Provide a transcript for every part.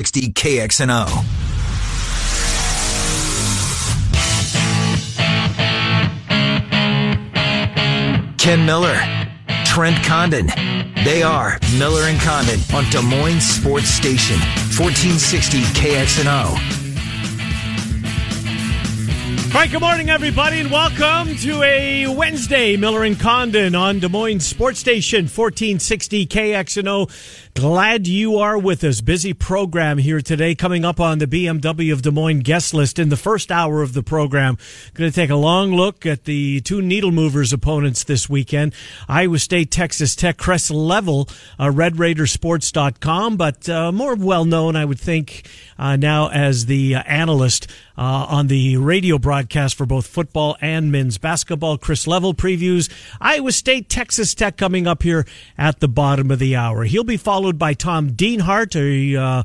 60 KXNO. Ken Miller, Trent Condon. They are Miller and Condon on Des Moines Sports Station, 1460 KXNO. All right, good morning, everybody, and welcome to a Wednesday. Miller and Condon on Des Moines Sports Station, 1460 KXNO. Glad you are with us. Busy program here today. Coming up on the BMW of Des Moines guest list in the first hour of the program. Going to take a long look at the two needle movers opponents this weekend. Iowa State, Texas Tech, Chris Level, uh, RedRaidersports.com, but uh, more well known, I would think, uh, now as the uh, analyst uh, on the radio broadcast for both football and men's basketball. Chris Level previews Iowa State, Texas Tech coming up here at the bottom of the hour. He'll be followed by Tom Dienhart, a uh,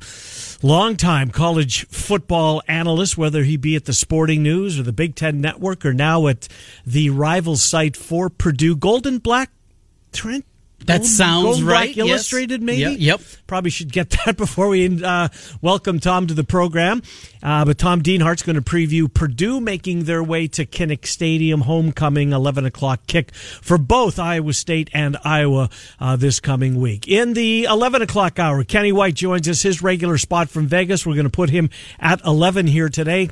longtime college football analyst, whether he be at the Sporting News or the Big Ten Network or now at the rival site for Purdue. Gold and Black Trent that sounds right. Black Illustrated, maybe. Yep, yep, Probably should get that before we uh, welcome Tom to the program. Uh, but Tom Dienhart's going to preview Purdue making their way to Kinnick Stadium, homecoming, eleven o'clock kick for both Iowa State and Iowa uh, this coming week. In the eleven o'clock hour, Kenny White joins us, his regular spot from Vegas. We're going to put him at eleven here today.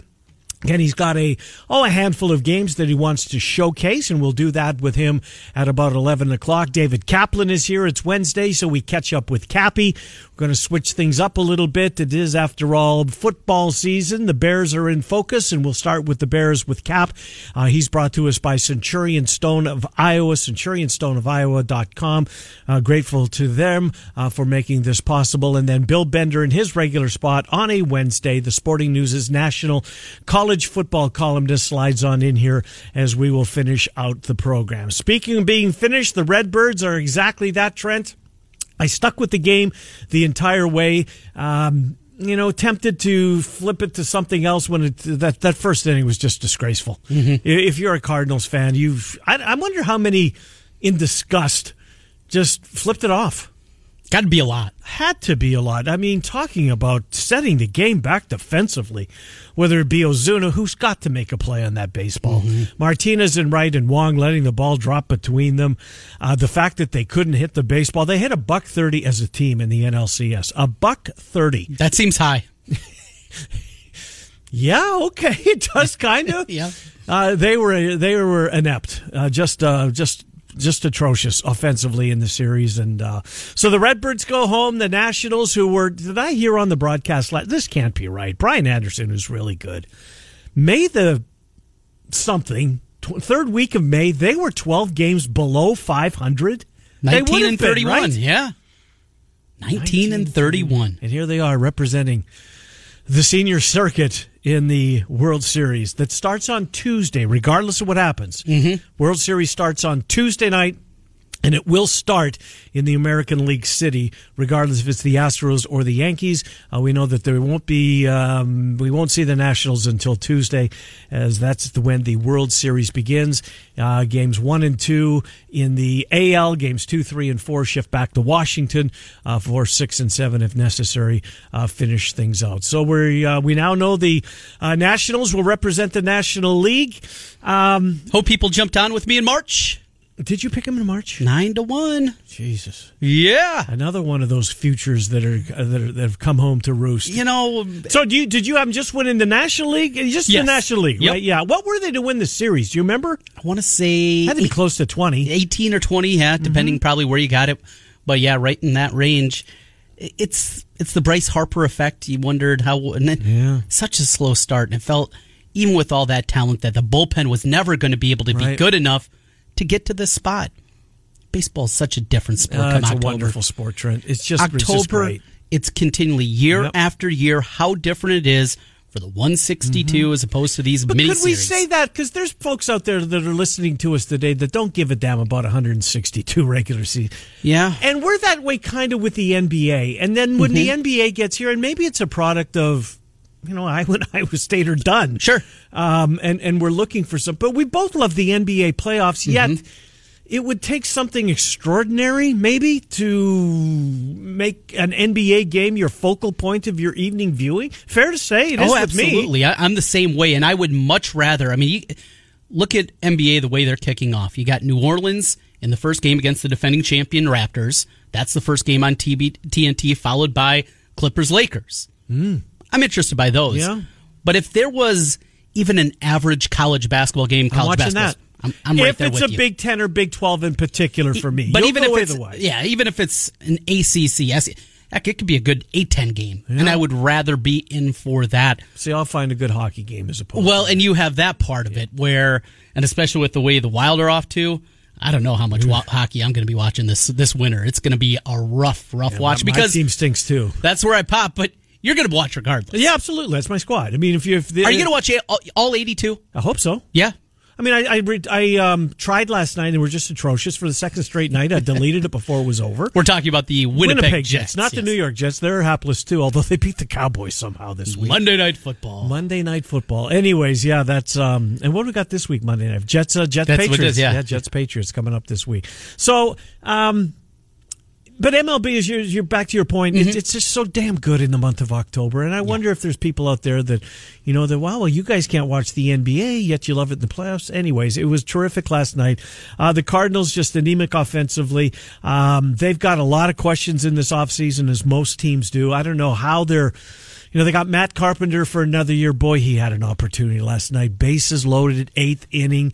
And he's got a oh a handful of games that he wants to showcase, and we'll do that with him at about eleven o'clock. David Kaplan is here. It's Wednesday, so we catch up with Cappy. We're going to switch things up a little bit. It is, after all, football season. The Bears are in focus, and we'll start with the Bears with Cap. Uh, he's brought to us by Centurion Stone of Iowa, centurionstoneofiowa.com. Uh, grateful to them uh, for making this possible. And then Bill Bender in his regular spot on a Wednesday, the Sporting News' national college football columnist slides on in here as we will finish out the program. Speaking of being finished, the Redbirds are exactly that, Trent. I stuck with the game the entire way. Um, you know, tempted to flip it to something else when it, that that first inning was just disgraceful. Mm-hmm. If you're a Cardinals fan, you've I, I wonder how many in disgust just flipped it off. Got to be a lot. Had to be a lot. I mean, talking about setting the game back defensively, whether it be Ozuna, who's got to make a play on that baseball, mm-hmm. Martinez and Wright and Wong letting the ball drop between them, uh, the fact that they couldn't hit the baseball. They hit a buck thirty as a team in the NLCS. A buck thirty. That seems high. yeah, okay, it does kind of. yeah. Uh, they were they were inept. Uh, just uh, just just atrocious offensively in the series. And uh, so the Redbirds go home. The Nationals, who were, did I hear on the broadcast? This can't be right. Brian Anderson is really good. May the something, third week of May, they were 12 games below 500. 19 and 31, been, right? yeah. 19, 19 and 31. And here they are representing the senior circuit in the World Series that starts on Tuesday, regardless of what happens. Mm-hmm. World Series starts on Tuesday night and it will start in the American League City, regardless if it's the Astros or the Yankees. Uh, we know that there won't be, um, we won't see the Nationals until Tuesday, as that's the, when the World Series begins. Uh, games one and two in the AL, games two, three, and four shift back to Washington uh, for six and seven, if necessary, uh, finish things out. So we uh, we now know the uh, Nationals will represent the National League. Um, Hope people jumped on with me in March. Did you pick him in March? Nine to one. Jesus. Yeah. Another one of those futures that are uh, that, are, that have come home to roost. You know. So do you did you have them just win in the National League? Just yes. the National League, yep. right? Yeah. What were they to win the series? Do you remember? I want to say had to be close to twenty. Eighteen or twenty, yeah, depending mm-hmm. probably where you got it. But yeah, right in that range. It's it's the Bryce Harper effect. You wondered how and then yeah. such a slow start, and it felt even with all that talent that the bullpen was never going to be able to right. be good enough to get to this spot baseball is such a different sport. Uh, it's October. a wonderful sport, Trent. It's just October. It's, just great. it's continually year Yep. after year how different it is for the 162 as opposed to these But mini could we say that? Because there's folks out there that are listening to us today that don't give a damn about 162 regular season. Yeah. And we're that way kind of with the NBA. And then when the NBA gets here, and maybe it's a product of, you know, I when Iowa State are done. Sure. Um, and, and we're looking for some, but we both love the NBA playoffs, yet it would take something extraordinary, maybe, to make an NBA game your focal point of your evening viewing. Fair to say, it is oh, absolutely. I, I'm the same way, and I would much rather. I mean, you, look at NBA the way they're kicking off. You got New Orleans in the first game against the defending champion Raptors. That's the first game on TB, TNT, followed by Clippers Lakers. Mm. I'm interested by those. Yeah. But if there was even an average college basketball game, college I'm watching basketball, that. I'm, I'm right if it's a you. Big Ten or Big Twelve in particular for me, but You'll even if it's yeah, even if it's an ACC, heck, it could be a good A10 game, and I would rather be in for that. See, I'll find a good hockey game as opposed. Well, and you have that part of it where, and especially with the way the Wild are off to, I don't know how much wa- hockey I'm going to be watching this this winter. It's going to be a rough, rough watch my because team stinks too. that's where I pop. But you're going to watch regardless. Yeah, absolutely. That's my squad. I mean, if you if the, Are you going to watch all- all 82? I hope so. Yeah. I mean, I I, I um, tried last night and were just atrocious for the second straight night. I deleted it before it was over. We're talking about the Winnipeg, Jets, not the. New York Jets. They're hapless too, although they beat the Cowboys somehow this week. Monday Night Football. Monday night football. Anyways, yeah, that's um. And what do we got this week? Monday night Jets. Uh, Jets That's what it Patriots. is, yeah. Jets Patriots coming up this week. So um. But MLB is you're, you're back to your point. Mm-hmm. It's, it's just so damn good in the month of October, and I wonder if there's people out there that, you know, that wow, well, you guys can't watch the NBA yet you love it in the playoffs. Anyways, it was terrific last night. Uh, the Cardinals just anemic offensively. Um, they've got a lot of questions in this offseason, as most teams do. I don't know how they're. You know, they got Matt Carpenter for another year. Boy, he had an opportunity last night. Bases loaded at eighth inning.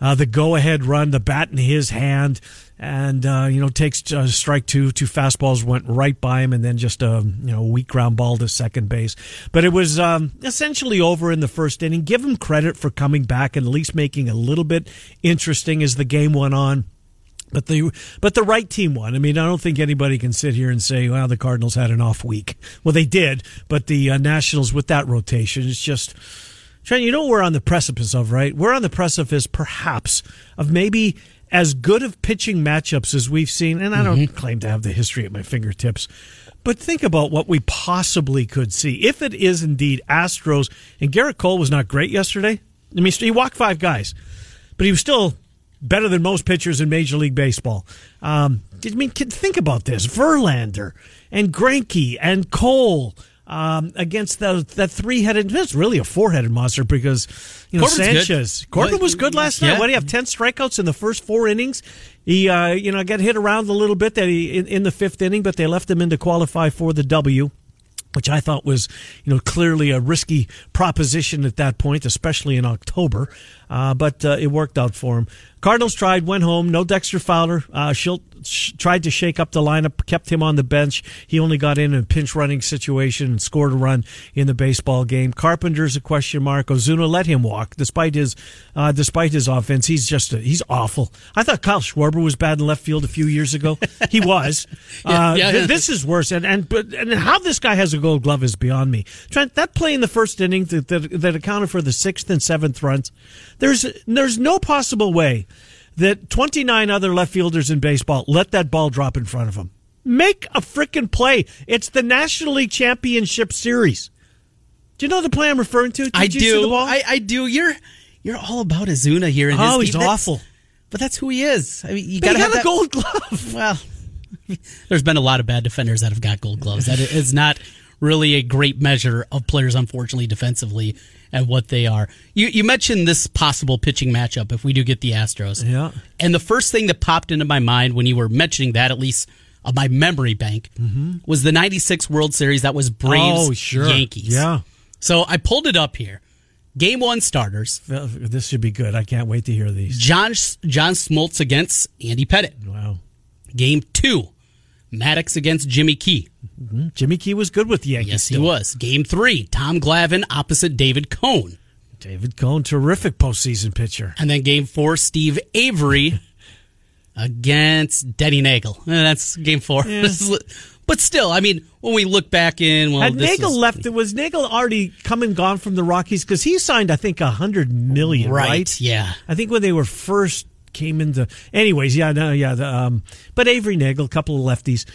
Uh, the go ahead run, the bat in his hand, and, uh, you know, takes uh, strike two. Two fastballs went right by him, and then just a, you know, weak ground ball to second base. But it was um, essentially over in the first inning. Give him credit for coming back and at least making a little bit interesting as the game went on. But the but the right team won. I mean, I don't think anybody can sit here and say, "Well, the Cardinals had an off week." Well, they did, but the uh, Nationals with that rotation, it's just. Trent, you know what we're on the precipice of, right? We're on the precipice, perhaps, of maybe as good of pitching matchups as we've seen. And I don't claim to have the history at my fingertips, but think about what we possibly could see if it is indeed Astros. And Gerrit Cole was not great yesterday. I mean, he walked five guys, but he was still better than most pitchers in Major League Baseball. Um, I mean, think about this: Verlander and Greinke and Cole um, against the, that three-headed. It's really a four-headed monster because you know Corbin's good. Sanchez. Corbin Well, was good last night. yeah. What do you have? Ten strikeouts in the first four innings. He, uh, you know, got hit around a little bit that he in, in the fifth inning, but they left him in to qualify for the W which I thought was, you know, clearly a risky proposition at that point, especially in October. Uh, but uh, it worked out for him. Cardinals tried, went home. No Dexter Fowler. Uh, Shildt sh- tried to shake up the lineup, kept him on the bench. He only got in a pinch running situation and scored a run in the baseball game. Carpenter's a question mark. Ozuna let him walk despite his uh, despite his offense. He's just a, he's awful. I thought Kyle Schwarber was bad in left field a few years ago. He was. Yeah, uh, yeah. th- this is worse. And and but and how this guy has a Gold Glove is beyond me. Trent, that play in the first inning that, that that accounted for the sixth and seventh runs. There's there's no possible way that 29 other left fielders in baseball let that ball drop in front of them. Make a freaking play. It's the National League Championship Series. Do you know the play I'm referring to? Did I you see the do. ball? I, I do. You're you're all about Ozuna here. In oh, his he's. That's- awful. But that's who he is. I mean, you got to have a. Gold Glove. Well, there's been a lot of bad defenders that have got gold gloves. That is not really a great measure of players, unfortunately, defensively and what they are. You you mentioned this possible pitching matchup if we do get the Astros. Yeah. And the first thing that popped into my mind when you were mentioning that, at least of my memory bank, was the '96 World Series. That was Braves Mm-hmm. oh, sure. Yankees. Yeah. So I pulled it up here. Game one starters. This should be good. I can't wait to hear these. John John Smoltz against Andy Pettitte. Wow. Game two, Maddux against Jimmy Key. Jimmy Key was good with the Yankees. Yes, he was. Game three, Tom Glavine opposite David Cone. David Cone, terrific postseason pitcher. And then game four, Steve Avery against Denny Neagle. Eh, That's game four. but still, I mean, when we look back in, well, Had Neagle was- left, was Neagle already come and gone from the Rockies? Because he signed, I think, a hundred million, right. right? Yeah. I think when they were first came into. Anyways, yeah, no, yeah. The, um, but Avery Neagle, a couple of lefties.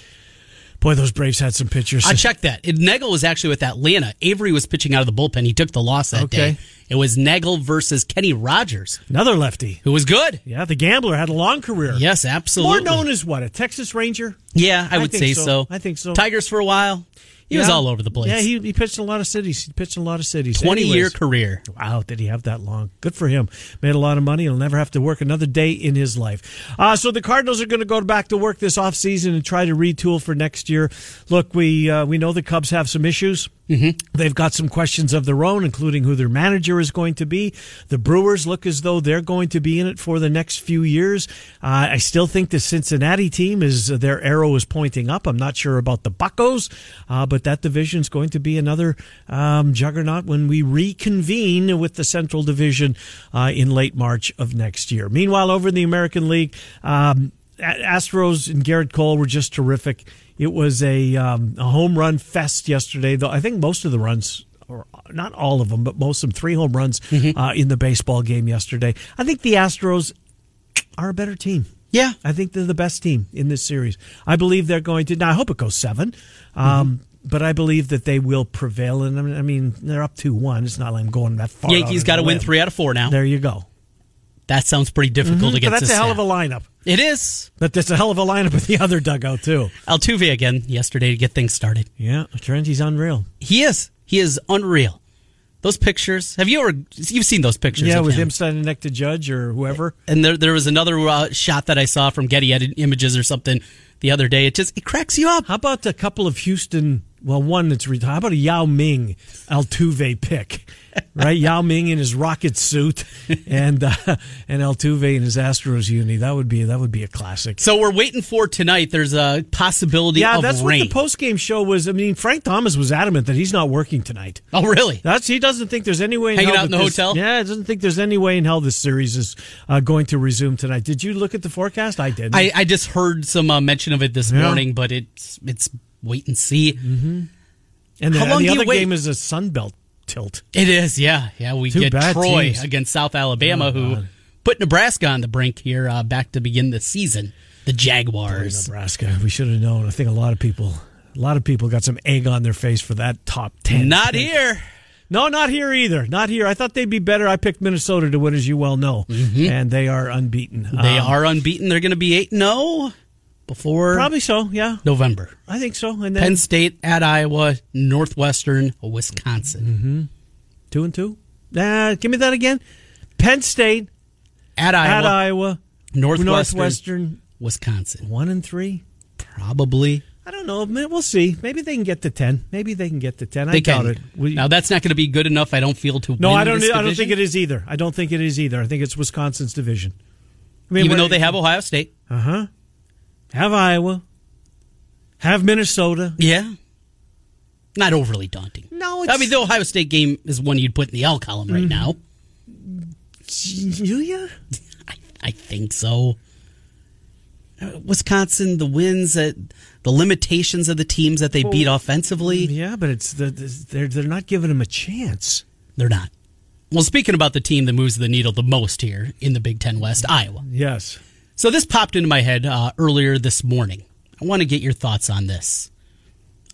Boy, those Braves had some pitchers. I checked that. It, Neagle was actually with Atlanta. Avery was pitching out of the bullpen. He took the loss that Okay. day. It was Neagle versus Kenny Rogers, Another lefty. who was good. Yeah, the gambler had a long career. Yes, absolutely. More known as what? A Texas Ranger? yeah, I I would say so. so. I think so. Tigers for a while. He was all over the place. Yeah, he, he pitched in a lot of cities. He pitched in a lot of cities. 20 year career. Wow, did he have that long? Good for him. Made a lot of money. He'll never have to work another day in his life. Uh, so the Cardinals are going to go back to work this offseason and try to retool for next year. Look, we uh, we know the Cubs have some issues. Mm-hmm. They've got some questions of their own, including who their manager is going to be. The Brewers look as though they're going to be in it for the next few years. Uh, I still think the Cincinnati team is their arrow is pointing up. I'm not sure about the Buckos, uh, but that division is going to be another um, juggernaut when we reconvene with the Central Division uh, in late March of next year. Meanwhile, over in the American League. Um, Astros and Gerrit Cole were just terrific. It was a, um, a home run fest yesterday, though I think most of the runs, or not all of them, but most of them, three home runs uh, in the baseball game yesterday. I think the Astros are a better team. Yeah. I think they're the best team in this series. I believe they're going to. Now, I hope it goes seven, um, but I believe that they will prevail. And I mean, I mean, they're up two one. It's not like I'm going that far. Yankees got to win three out of four now. There you go. That sounds pretty difficult But against that's this a hell of a lineup. It is. But that's a hell of a lineup at the other dugout too. Altuve again yesterday to get things started. Yeah, Trent, he's unreal. He is. He is unreal. Those pictures. Have you ever? You've seen those pictures? Yeah, with him standing next to Judge or whoever. And there, there was another uh, shot that I saw from Getty Edit Images or something the other day. It just it cracks you up. How about a couple of Houston? Well, one that's retired. How about a Yao Ming Altuve pick? Right, Yao Ming in his rocket suit, and uh, and Altuve in his Astros uni. That would be that would be a classic. So we're waiting for tonight. There's a possibility Yeah, that's rain. what the post game show was. I mean, Frank Thomas was adamant that he's not working tonight. oh, really? That's he doesn't think there's any way in Hanging out in the this- hotel? Yeah, he doesn't think there's any way in hell this series is uh, going to resume tonight. Did you look at the forecast? I did. I, I just heard some uh, mention of it this Yeah. morning, but it's it's wait and see. and the, How and the do you other wait? game is a Sun Belt tilt. It is, yeah, yeah. We Two get bad Troy teams. against South Alabama, Oh, who God. put Nebraska on the brink here uh, back to begin the season. The Jaguars. Nebraska. We should have known. I think a lot of people, a lot of people got some egg on their face for that top ten. Not here. No, not here either. Not here. I thought they'd be better. I picked Minnesota to win, as you well know, and they are unbeaten. Mm-hmm. They Um, are unbeaten. They're going to be eight zero before probably so. Yeah, November. I think so. And then Penn State at Iowa, Northwestern, Wisconsin. Mm-hmm. two and two. Nah, give me that again. Penn State At Iowa, at Iowa, Northwestern, Northwestern Wisconsin. one and three. Probably I don't know. We'll see. Maybe they can get to ten. Maybe they can get to ten. I they doubt can. it. We- now that's not going to be good enough. I don't feel to. no, win I don't. This I don't think it is either. I don't think it is either. I think it's Wisconsin's division. I Even though they have Ohio State. Uh huh. Have Iowa. Have Minnesota. Yeah. Not overly daunting. No, I mean, the Ohio State game is one you'd put in the L column right mm-hmm. now. Julia? I, I think so. Wisconsin, the wins, that the limitations of the teams that they oh. beat offensively, mm, Yeah, but it's the, the they're they're not giving them a chance. they're not. Well, speaking about the team that moves the needle the most here in the Big Ten West, Iowa. Yes. So this popped into my head uh, earlier this morning. I want to get your thoughts on this.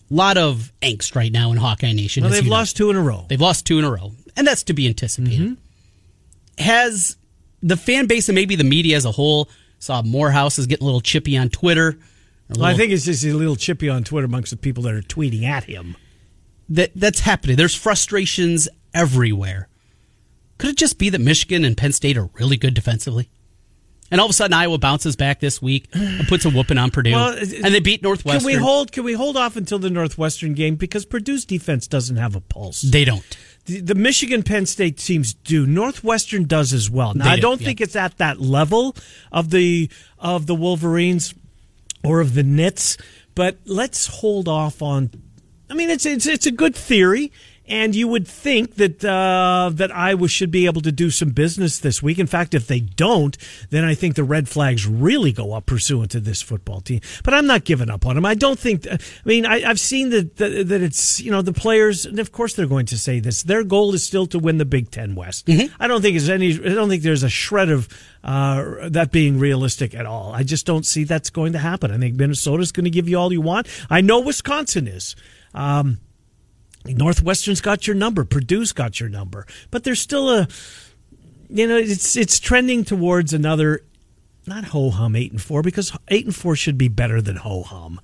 A lot of angst right now in Hawkeye Nation. Well, they've you know. lost two in a row. They've lost two in a row, and that's to be anticipated. Has the fan base and maybe the media as a whole saw Morehouse is getting a little chippy on Twitter? a Well, I think it's just a little chippy on Twitter amongst the people that are tweeting at him. that that's happening. There's frustrations everywhere. Could it just be that Michigan and Penn State are really good defensively? And all of a sudden, Iowa bounces back this week and puts a whooping on Purdue, Well, and they beat Northwestern. Can we hold? Can we hold off until the Northwestern game because Purdue's defense doesn't have a pulse. They don't. the, the Michigan Penn State teams do. Northwestern does as well. Now They I do, don't yeah. think it's at that level of the of the Wolverines or of the Nits, but let's hold off on. I mean, it's it's it's a good theory, And you would think that uh, that Iowa should be able to do some business this week. In fact, if they don't, then I think the red flags really go up pursuant to this football team. But I'm not giving up on them. I don't think. I mean, I, have seen that, that, that it's you know the players, and of course they're going to say this. Their goal is still to win the Big Ten West. Mm-hmm. I don't think there's any. I don't think there's a shred of uh, that being realistic at all. I just don't see that's going to happen. I think Minnesota's going to give you all you want. I know Wisconsin is. Um, Northwestern's got your number, Purdue's got your number, but there's still a, you know, it's it's trending towards another, not ho hum eight and four because eight and four should be better than ho hum.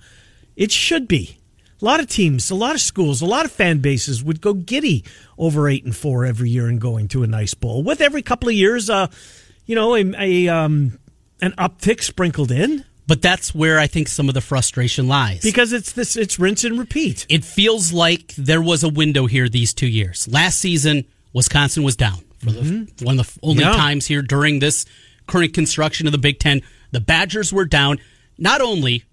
It should be. A lot of teams, a lot of schools, a lot of fan bases would go giddy over eight and four every year and going to a nice bowl. With every couple of years, uh, you know, a, a um, an uptick sprinkled in. But that's where I think some of the frustration lies. Because it's this it's rinse and repeat. It feels like there was a window here these two years. Last season, Wisconsin was down for mm-hmm. the, one of the only yeah. times here during this current construction of the Big Ten. The Badgers were down. Not only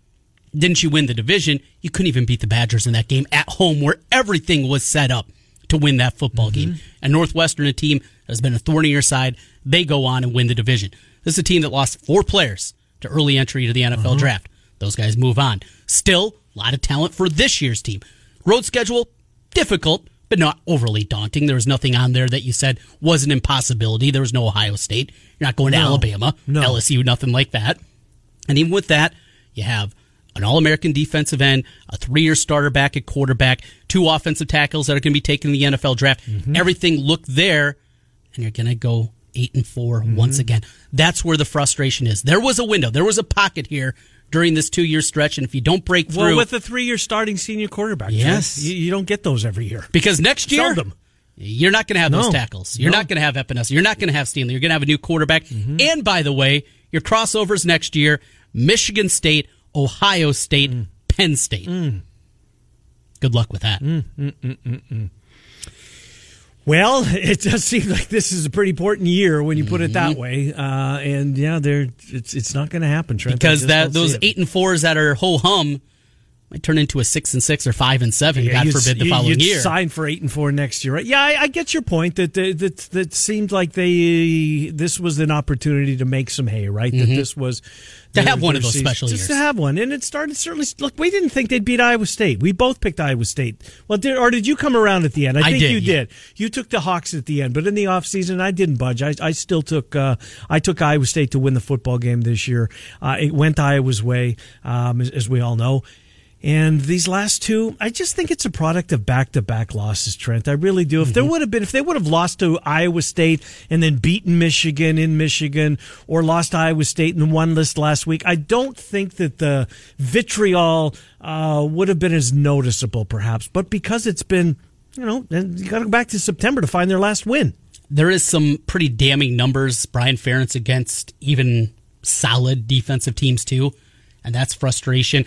didn't you win the division, you couldn't even beat the Badgers in that game at home where everything was set up to win that football mm-hmm. game. And Northwestern, a team that has been a thorn in your side, they go on and win the division. This is a team that lost four players to early entry to the NFL uh-huh. draft. Those guys move on. Still, a lot of talent for this year's team. Road schedule, difficult, but not overly daunting. There was nothing on there that you said was an impossibility. There was no Ohio State. You're not going to no. Alabama, no. LSU, nothing like that. And even with that, you have an All American defensive end, a three year starter back at quarterback, two offensive tackles that are going to be taken in the NFL draft. Mm-hmm. Everything looked there, and you're going to go eight and 4 mm-hmm. once again. That's where the frustration is. There was a window, there was a pocket here during this two year stretch, and if you don't break through, well, with the three year starting senior quarterback, yes, you, you, don't get those every year because next year. Seldom. You're not going to have no. those tackles. You're no. not going to have Epenesa. You're not going to have Stanley. You're going to have a new quarterback. Mm-hmm. And by the way, your crossovers next year: Michigan State, Ohio State, mm. Penn State. Mm. Good luck with that. Mm, mm, mm, mm well, it does seem like this is a pretty important year when you put it that mm-hmm. way, uh, and yeah, there it's it's not going to happen, Trent. Because that those eight and fours that are ho hum might turn into a six and six or five and seven. Yeah, God forbid the following year. Sign for eight and four next year, right? Yeah, I, I get your point that that that seemed like they this was an opportunity to make some hay, right? Mm-hmm. That this was to have one of those special just years. to have one, and it started certainly. Look, we didn't think they'd beat Iowa State. We both picked Iowa State. Well, did, or did you come around at the end? I, I think did, you yeah. did. You took the Hawks at the end, but in the offseason, I didn't budge. I, I still took uh, I took Iowa State to win the football game this year. Uh, it went Iowa's way, um, as, as we all know. And these last two, I just think it's a product of back to back losses, Trent. I really do. If mm-hmm. there would have been, if they would have lost to Iowa State and then beaten Michigan in Michigan or lost Iowa State in one list last week, I don't think that the vitriol uh, would have been as noticeable, perhaps. But because it's been, you know, you got to go back to September to find their last win. There is some pretty damning numbers, Brian Ferentz, against even solid defensive teams, too. And that's frustration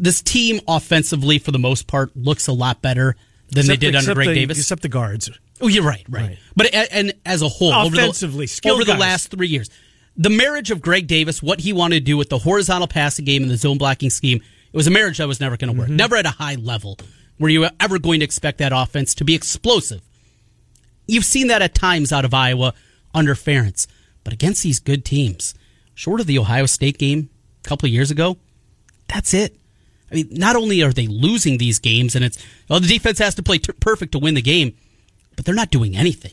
this team offensively, for the most part, looks a lot better than except they did under Greg the, Davis. Except the guards. Oh, you're right, right. right. But and as a whole, offensively, over the, over the last three years, the marriage of Greg Davis, what he wanted to do with the horizontal passing game and the zone blocking scheme, it was a marriage that was never going to work. Mm-hmm. Never at a high level. Were you ever going to expect that offense to be explosive? You've seen that at times out of Iowa under Ferentz, but against these good teams, short of the Ohio State game a couple of years ago, that's it. I mean, not only are they losing these games, and it's well, the defense has to play t- perfect to win the game, but they're not doing anything.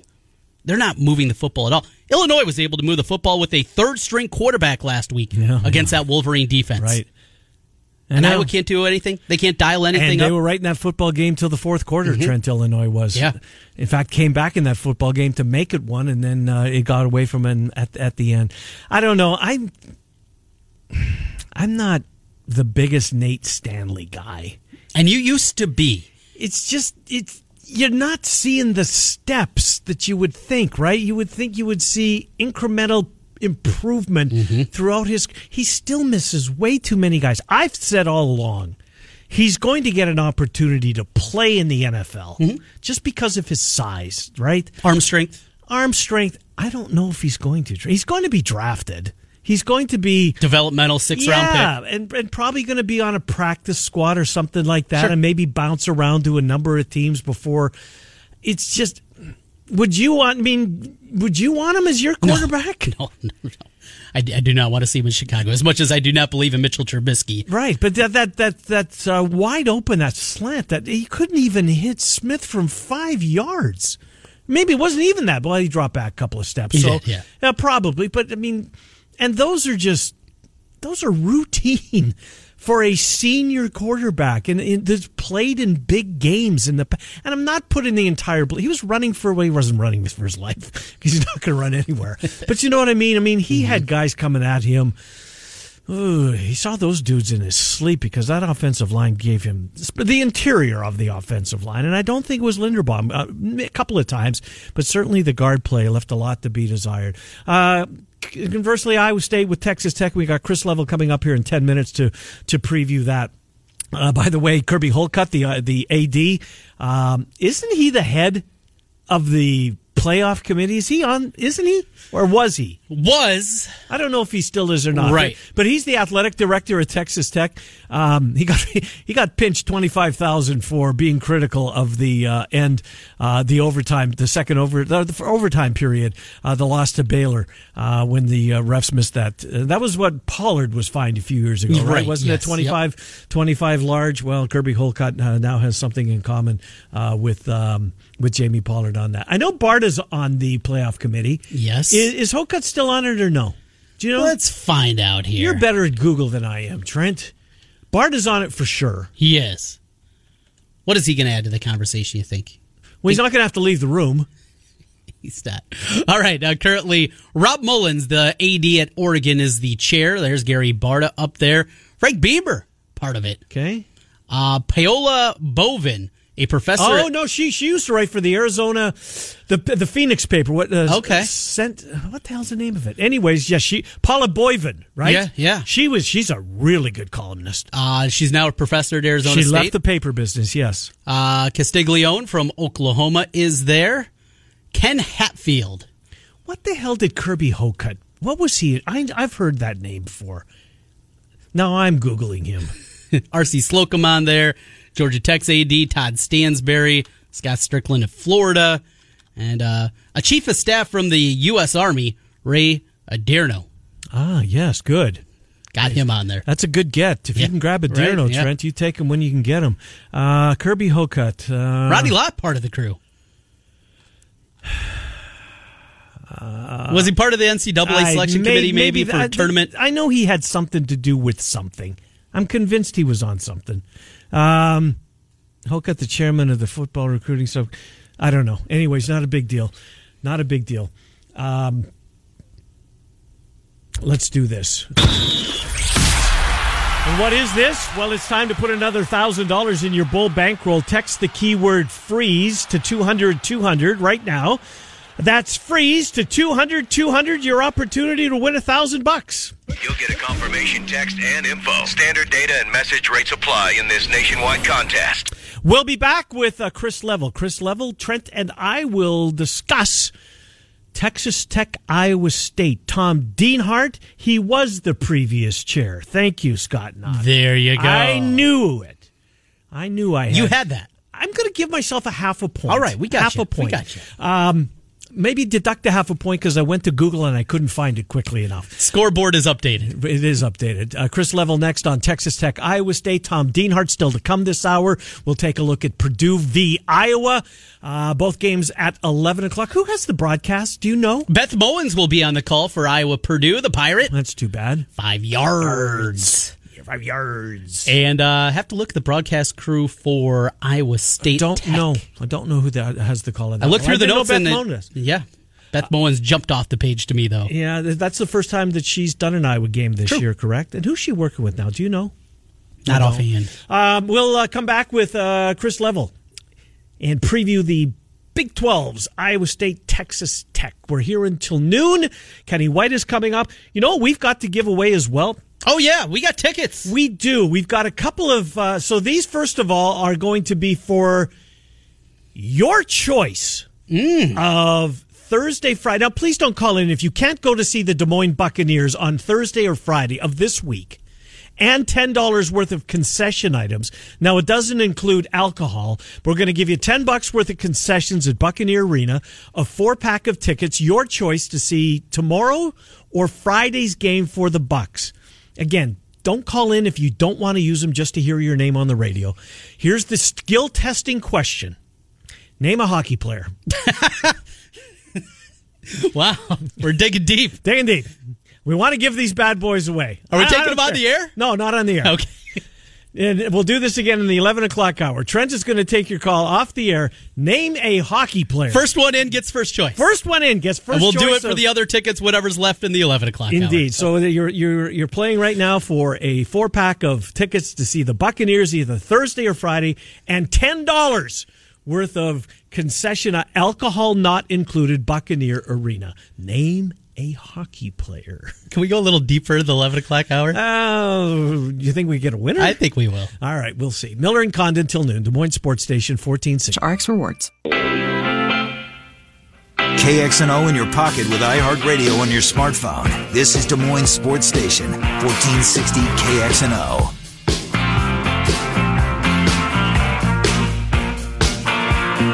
They're not moving the football at all. Illinois was able to move the football with a third string quarterback last week yeah, against that Wolverine defense. Right. And Iowa can't do anything. They can't dial anything and they up. were right in that football game till the fourth quarter. Mm-hmm. Trent Illinois was. Yeah. In fact, came back in that football game to make it one, and then uh, it got away from him at at the end. I don't know. I'm I'm not the biggest Nate Stanley guy. And you used to be. It's just it's you're not seeing the steps that you would think, right? You would think you would see incremental improvement mm-hmm. throughout his he still misses way too many guys. I've said all along he's going to get an opportunity to play in the NFL mm-hmm. just because of his size, right? Arm strength. Arm strength. I don't know if he's going to. He's going to be drafted He's going to be developmental six round yeah, pick. and and probably going to be on a practice squad or something like that, Sure. and maybe bounce around to a number of teams before. It's just, would you want? I mean, would you want him as your quarterback? No, no, no. I, I do not want to see him in Chicago as much as I do not believe in Mitchell Trubisky. Right, but that that that that's uh, wide open that slant that he couldn't even hit Smith from five yards. Maybe it wasn't even that. Well, he dropped back a couple of steps. He so did, yeah. probably. But I mean, and those are just those are routine for a senior quarterback and, and that's played in big games in the. And I'm not putting the entire. He was running for. Well, he wasn't running for his life because he's not going to run anywhere. but you know what I mean. I mean, he had guys coming at him. Ooh, he saw those dudes in his sleep because that offensive line gave him the interior of the offensive line, and I don't think it was Linderbaum uh, a couple of times, but certainly the guard play left a lot to be desired. Uh, conversely, Iowa State with Texas Tech, we got Chris Level coming up here in ten minutes to to preview that. Uh, by the way, Kirby Hocutt, the uh, the AD, um, isn't he the head of the playoff committee? Is he on? Isn't he, or was he? Was I don't know if he still is or not. Right. But, but he's the athletic director at Texas Tech. Um, he got he got pinched twenty five thousand for being critical of the uh, end, uh, the overtime, the second over the, the overtime period, uh, the loss to Baylor uh, when the uh, refs missed that. Uh, that was what Pollard was fined a few years ago, right? Right, Wasn't yes, it 25, 25 large? Well, Kirby Hocutt uh, now has something in common uh, with um, with Jamie Pollard on that. I know Bart is on the playoff committee. Yes. Is, is Hocutt still on it or no? Do you know? let's find out here. You're better at Google than I am, Trent. Bart is on it for sure. He is. What is he going to add to the conversation? You think? Well, he's not going to have to leave the room. He's not. All right. Uh, currently, Rob Mullens, the AD at Oregon, is the chair. There's Gary Barta up there. Frank Beamer, part of it. Okay. Uh, Paola Boivin, a professor. Oh no, she she used to write for the Arizona, the the Phoenix paper. What? Uh, Okay. Sent. What the hell's the name of it? Anyways, yes, she Paula Boivin, right? Yeah, yeah. She was. She's a really good columnist. Uh, she's now a professor at Arizona she State. left the paper business. Yes. uh, Castiglione from Oklahoma is there. Ken Hatfield. What the hell did Kirby Hocutt? What was he? I, I've heard that name before. Now I'm googling him. R.C. Slocum on there, Georgia Tech's AD, Todd Stansbury, Scott Stricklin of Florida, and uh, a chief of staff from the U.S. Army, Ray Odierno. Ah, yes, good. Got him on there. That's a good get. If Yeah, you can grab a right, yeah. Trent, you take him when you can get him. Uh, Kirby Hocutt. Uh, Ronnie Lott, part of the crew. Was he part of the NCAA I- selection may- committee maybe, for I- tournament? I know he had something to do with something. I'm convinced he was on something. Um, Hocutt, the chairman of the football recruiting sub. I don't know. Anyways, not a big deal. Not a big deal. Um, let's do this. And what is this? Well, it's time to put another $1,000 in your bull bankroll. Text the keyword freeze to 200 200 right now. That's freeze to 200 200 your opportunity to win a 1000 bucks. You'll get a confirmation text and info. Standard data and message rates apply in this nationwide contest. We'll be back with uh, Chris Level. Chris Level, Trent, and I will discuss Texas Tech, Iowa State. Tom Dienhart, he was the previous chair. Thank you, Scott Knott. There you go. I knew it. I knew I had. You had that. I'm going to give myself a half a point. All right, we got half you. a point. We got you. Um, maybe deduct a half a point because I went to Google and I couldn't find it quickly enough. Scoreboard is updated. It is updated. Uh, Chris Level next on Texas Tech, Iowa State. Tom Dienhart still to come this hour. We'll take a look at Purdue v. Iowa. Uh, both games at 11 o'clock. Who has the broadcast? Do you know? Beth Mowins will be on the call for Iowa Purdue, the Pirate. That's too bad. Five yards. Five yards. And uh, have to look at the broadcast crew for Iowa State. Don't Tech. know. I don't know who that has the call. in I that looked one. through the didn't know notes Beth and it- yeah, Beth Mowins jumped off the page to me though. Yeah, that's the first time that she's done an Iowa game this True. year, correct? And who's she working with now? Do you know? Not No. offhand. Um, we'll uh, come back with uh, Chris Level and preview the Big 12s, Iowa State, Texas Tech. We're here until noon. Kenny White is coming up. You know what we've got to give away as well? Oh yeah, we got tickets. We do. We've got a couple of. Uh, so these, first of all, are going to be for your choice of Thursday, Friday. Now, please don't call in if you can't go to see the Des Moines Buccaneers on Thursday or Friday of this week and $10 worth of concession items. Now, it doesn't include alcohol. But we're going to give you 10 bucks worth of concessions at Buccaneer Arena, a four pack of tickets, your choice to see tomorrow or Friday's game for the Bucks. Again, don't call in if you don't want to use them just to hear your name on the radio. Here's the skill testing question. Name a hockey player. wow, we're digging deep. Digging deep. We want to give these bad boys away. Are we I- taking them on the air? No, not on the air. Okay. And we'll do this again in the 11 o'clock hour. Trent is going to take your call off the air. Name a hockey player. First one in gets first choice. First one in gets first and we'll do it for of- the other tickets, whatever's left in the 11 o'clock hour. Indeed. So you're you're you're playing right now for a four pack of tickets to see the Buccaneers either Thursday or Friday, and ten dollars worth of concession uh, alcohol not included Buccaneer Arena. Name a hockey player. Can we go a little deeper the 11 o'clock hour? Oh, you think we get a winner? I think we will. All right, we'll see. Miller and Condon till noon. Des Moines Sports Station, fourteen sixty. RX Rewards. KXNO in your pocket with iHeartRadio on your smartphone. This is Des Moines Sports Station, 1460 KXNO.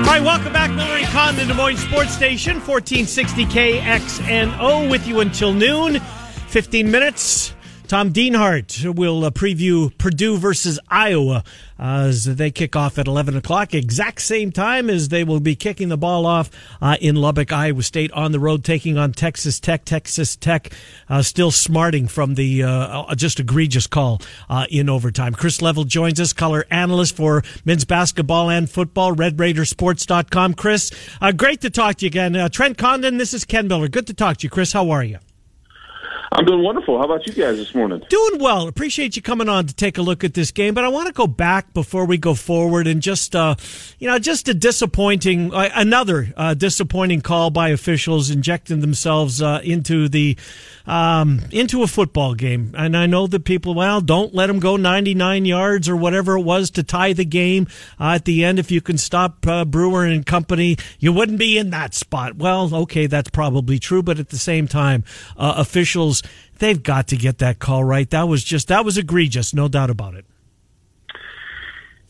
All right, welcome back, Miller and Condon, Des Moines Sports Station, 1460 KXNO, with you until noon. 15 minutes. Tom Dienhart will uh, preview Purdue versus Iowa uh, as they kick off at 11 o'clock, exact same time as they will be kicking the ball off uh, in Lubbock, Iowa State on the road, taking on Texas Tech. Texas Tech uh, still smarting from the uh, just egregious call uh, in overtime. Chris Level joins us, color analyst for men's basketball and football, RedRaidersports.com. Chris, uh, great to talk to you again. Uh, Trent Condon, this is Ken Miller. Good to talk to you, Chris. How are you? I'm doing wonderful. How about you guys this morning? Doing well. Appreciate you coming on to take a look at this game, but I want to go back before we go forward and just, uh, you know, just a disappointing, uh, another uh, disappointing call by officials injecting themselves uh, into the um, into a football game. And I know that people, well, don't let them go 99 yards or whatever it was to tie the game uh, at the end. If you can stop uh, Brewer and company, you wouldn't be in that spot. Well, okay, that's probably true, but at the same time, uh, officials they've got to get that call right. That was just that was egregious, no doubt about it.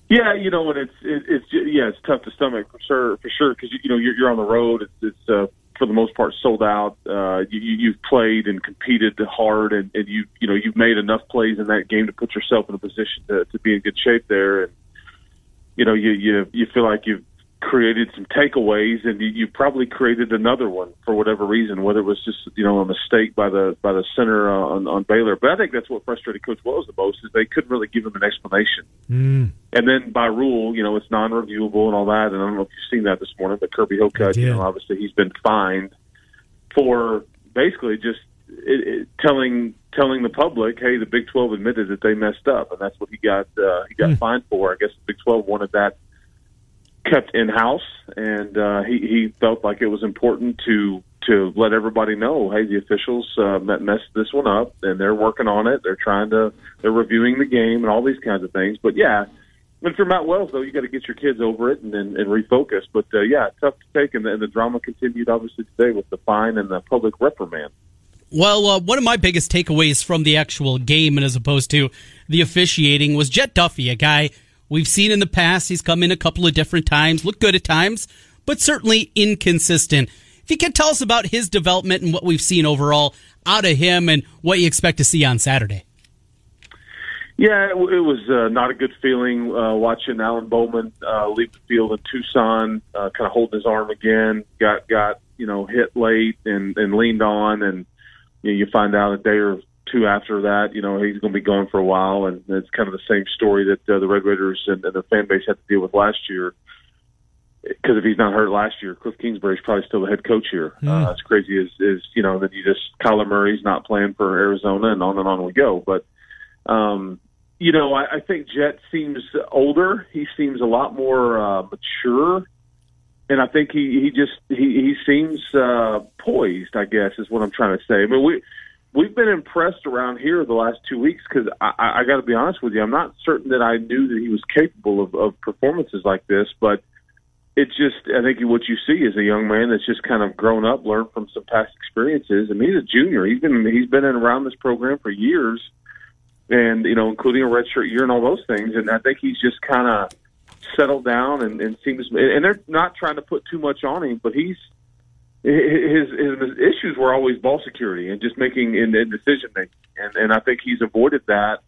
Yeah, you know, and it's it, it's yeah, it's tough to stomach for sure, for sure, because you know you're, you're on the road. It's, it's uh, for the most part sold out. Uh, you, you- you've played and competed hard, and, and you you know you've made enough plays in that game to put yourself in a position to, to be in good shape there, and you know you you you feel like you've created some takeaways, and you, you probably created another one for whatever reason, whether it was just you know a mistake by the by the center uh, on, on Baylor. But I think that's what frustrated Coach Wells the most is they couldn't really give him an explanation. And then by rule, you know, it's non-reviewable and all that. And I don't know if you've seen that this morning, but Kirby Hocutt, you know, obviously he's been fined for basically just it, it, telling telling the public, hey, the Big 12 admitted that they messed up, and that's what he got uh, he got fined for. I guess the Big 12 wanted that kept in house, and uh, he he felt like it was important to to let everybody know, hey, the officials uh, messed this one up, and they're working on it. They're trying to they're reviewing the game and all these kinds of things. But yeah, if you're Matt Wells, though, you got to get your kids over it and and, and refocus. But uh, yeah, tough to take, and the, and the drama continued obviously today with the fine and the public reprimand. Well, uh, one of my biggest takeaways from the actual game, and as opposed to the officiating, was Jett Duffey, a guy we've seen in the past. He's come in a couple of different times, looked good at times, but certainly inconsistent. If you could tell us about his development and what we've seen overall out of him and what you expect to see on Saturday. Yeah, it, it was uh, not a good feeling uh, watching Alan Bowman uh, leave the field in Tucson, uh, kind of holding his arm again. Got got you know hit late and and leaned on, and you, know, you find out a day or two after that, you know he's going to be gone for a while, and it's kind of the same story that uh, the Red Raiders and, and their fan base had to deal with last year. Because if he's not hurt last year, Cliff Kingsbury's probably still the head coach here. Uh, as crazy as is, you know, then you just Kyler Murray's not playing for Arizona, and on and on we go. But um, you know, I, I think Jett seems older. He seems a lot more uh, mature, and I think he he just he he seems uh, poised. I guess is what I'm trying to say. I mean, we we've been impressed around here the last two weeks because I, I, got to be honest with you, I'm not certain that I knew that he was capable of, of performances like this, but. it's just I think what you see is a young man that's just kind of grown up, learned from some past experiences. I mean, he's a junior. He's been he's been in around this program for years, and you know, including a redshirt year and all those things. And I think he's just kind of settled down and, and seems. And they're not trying to put too much on him, but he's his his issues were always ball security and just making in, in decision making, and and I think he's avoided that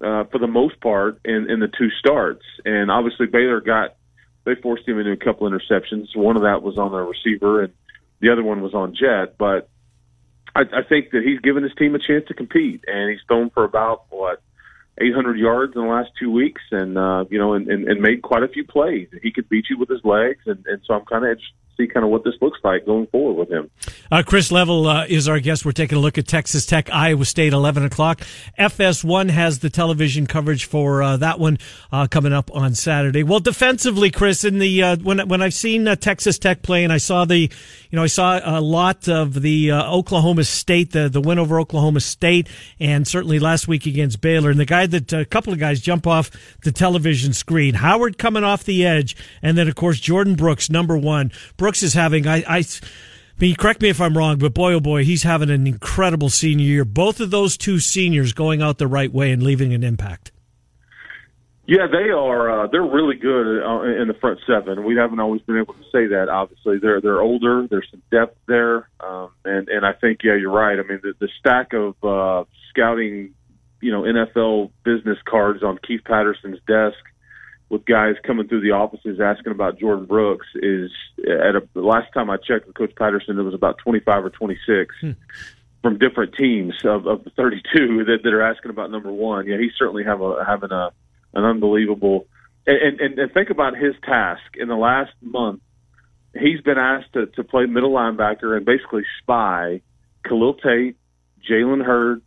uh, for the most part in in the two starts. And obviously Baylor got they forced him into a couple interceptions. One of that was on the receiver, and the other one was on Jett. But I, I think that he's given his team a chance to compete, and he's thrown for about what 800 yards in the last two weeks, and uh, you know, and, and, and made quite a few plays. He could beat you with his legs, and, and so I'm kind of see kind of what this looks like going forward with him. Uh, Chris Level uh, is our guest. We're taking a look at Texas Tech, Iowa State, 11 o'clock. FS1 has the television coverage for uh, that one uh, coming up on Saturday. Well, defensively, Chris, in the uh, when when I've seen uh, Texas Tech play, and I saw the, you know, I saw a lot of the Oklahoma State, the the win over Oklahoma State, and certainly last week against Baylor, and the guy that a couple of guys jump off the television screen, Howard coming off the edge, and then of course Jordyn Brooks, number one. Brooks Brooks is having, I, I, I mean, correct me if I'm wrong, but boy, oh boy, he's having an incredible senior year. Both of those two seniors going out the right way and leaving an impact. Yeah, they are. Uh, they're really good uh, in the front seven. We haven't always been able to say that. Obviously, they're they're older. There's some depth there, um, and and I think yeah, you're right. I mean, the, the stack of uh, scouting, you know, NFL business cards on Keith Patterson's desk with guys coming through the offices asking about Jordyn Brooks is at a, the last time I checked with Coach Patterson, it was about 25 or 26 hmm. from different teams of, of the 32 that, that are asking about number one. Yeah, he's certainly have a, having a an unbelievable. And, and, and think about his task in the last month. He's been asked to, to play middle linebacker and basically spy Khalil Tate, Jalen Hurts,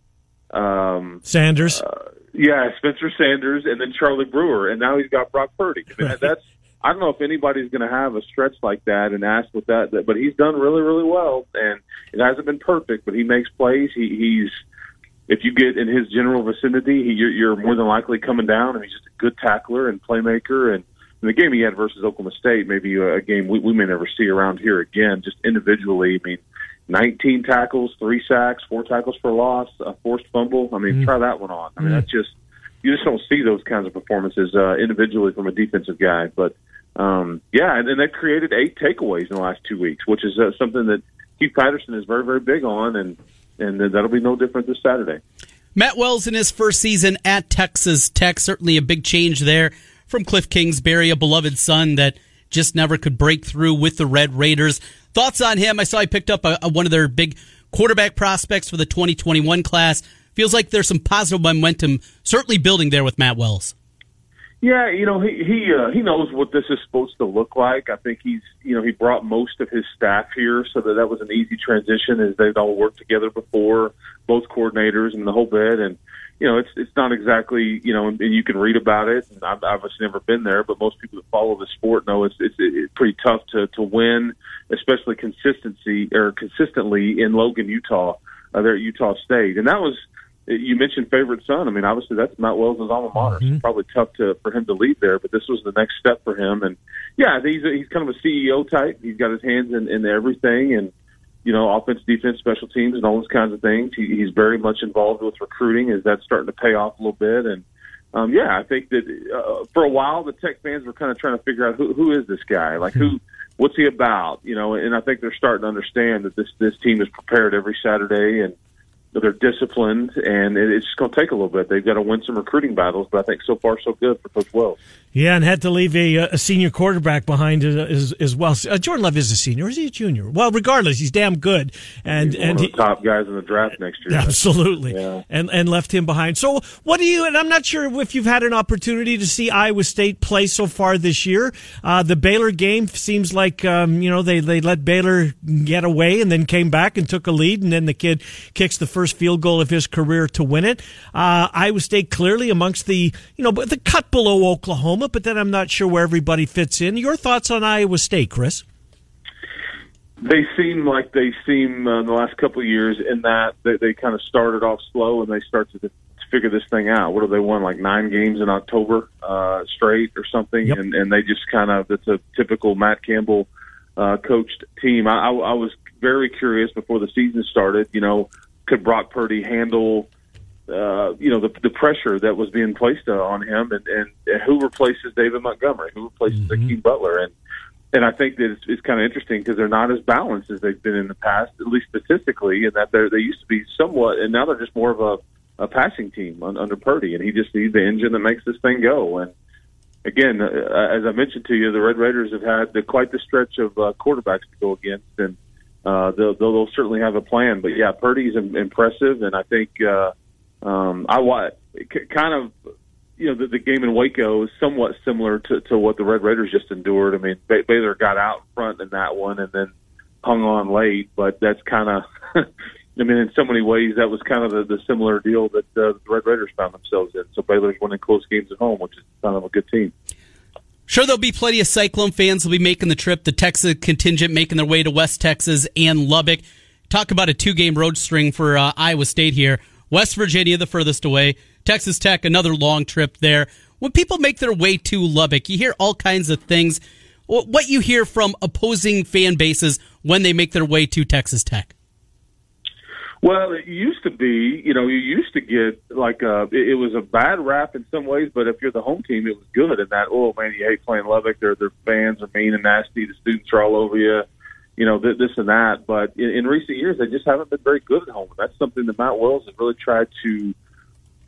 um, Sanders. Uh, yeah, Spencer Sanders, and then Charlie Brewer, and now he's got Brock Purdy. I mean, that's I don't know if anybody's going to have a stretch like that and ask with that, that, but he's done really, really well, and it hasn't been perfect, but he makes plays. He, he's if you get in his general vicinity, he, you're, you're more than likely coming down, and he's just a good tackler and playmaker. And in the game he had versus Oklahoma State, maybe a game we, we may never see around here again. Just individually, I mean, 19 tackles, three sacks, four tackles for loss, a forced fumble. I mean, mm try that one on. I mean, mm that's just you just don't see those kinds of performances uh, individually from a defensive guy. But um, yeah, and, and they created eight takeaways in the last two weeks, which is uh, something that Keith Patterson is very, very big on, and and that'll be no different this Saturday. Matt Wells in his first season at Texas Tech, certainly a big change there from Cliff Kingsbury, a beloved son that just never could break through with the Red Raiders. Thoughts on him? I saw he picked up a, a, one of their big quarterback prospects for the 2021 class. Feels like there's some positive momentum certainly building there with Matt Wells. Yeah, you know he he uh, he knows what this is supposed to look like. I think he's you know he brought most of his staff here, so that that was an easy transition as they've all worked together before, both coordinators and the whole bit. And you know, it's it's not exactly you know, and, you can read about it. And I've obviously never been there, but most people that follow the sport know it's it's, it's pretty tough to to win, especially consistency or consistently in Logan, Utah. Uh, there at Utah State, and that was you mentioned favorite son. I mean, obviously that's Matt Wells' alma mater. Mm-hmm. It's probably tough to for him to leave there, but this was the next step for him. And yeah, he's a, he's kind of a CEO type. He's got his hands in, in everything, and you know, offense, defense, special teams, and all those kinds of things. He, he's very much involved with recruiting. Is that starting to pay off a little bit? And um, yeah, I think that uh, for a while the Tech fans were kind of trying to figure out who who is this guy, like who, what's he about, you know? And I think they're starting to understand that this this team is prepared every Saturday and they're disciplined, and it's just going to take a little bit. They've got to win some recruiting battles, but I think so far so good for Coach Wells. Yeah, and had to leave a, a senior quarterback behind as, as well. Uh, Jordan Love is a senior, is he a junior? Well, regardless, he's damn good, and he's and he, top guys in the draft next year. Absolutely, yeah. and and left him behind. So, what do you? And I'm not sure if you've had an opportunity to see Iowa State play so far this year. Uh, the Baylor game seems like um, you know they they let Baylor get away and then came back and took a lead, and then the kid kicks the first field goal of his career to win it. Uh, Iowa State clearly amongst the you know the cut below Oklahoma but then I'm not sure where everybody fits in. Your thoughts on Iowa State, Chris? They seem like they seem uh, in the last couple of years in that they, they kind of started off slow and they start to figure this thing out. What do they won? Like nine games in October uh, straight or something, Yep. and and they just kind of it's a typical Matt Campbell uh, coached team. I, I, I was very curious before the season started. You know, could Brock Purdy handle? Uh, you know the the pressure that was being placed on him, and, and, and who replaces David Montgomery? Who replaces Hakeem Butler? And and I think that it's, it's kind of interesting because they're not as balanced as they've been in the past, at least statistically, and that they they used to be somewhat, and now they're just more of a, a passing team un, under Purdy, and he just needs the engine that makes this thing go. And again, uh, as I mentioned to you, the Red Raiders have had the, quite the stretch of uh, quarterbacks to go against, and uh, they'll, they'll they'll certainly have a plan. But yeah, Purdy's impressive, and I think uh, um, I wa- k- kind of you know, the, the game in Waco is somewhat similar to, to what the Red Raiders just endured. I mean, Ba- Baylor got out front in that one and then hung on late, but that's kind of, I mean, in so many ways, that was kind of the, the similar deal that uh, the Red Raiders found themselves in. So Baylor's winning close games at home, which is kind of a good team. Sure, there'll be plenty of Cyclone fans will be making the trip. The Texas contingent making their way to West Texas and Lubbock. Talk about a two-game road string for uh, Iowa State here. West Virginia, the furthest away. Texas Tech, another long trip there. When people make their way to Lubbock, you hear all kinds of things. What you hear from opposing fan bases when they make their way to Texas Tech? Well, it used to be, you know, you used to get like a, it, it was a bad rap in some ways, but if you're the home team, it was good. And that, oh man, you hate playing Lubbock. Their their fans are mean and nasty. The students are all over you, you know, th- this and that. But in, in recent years, they just haven't been very good at home. That's something that Matt Wells has really tried to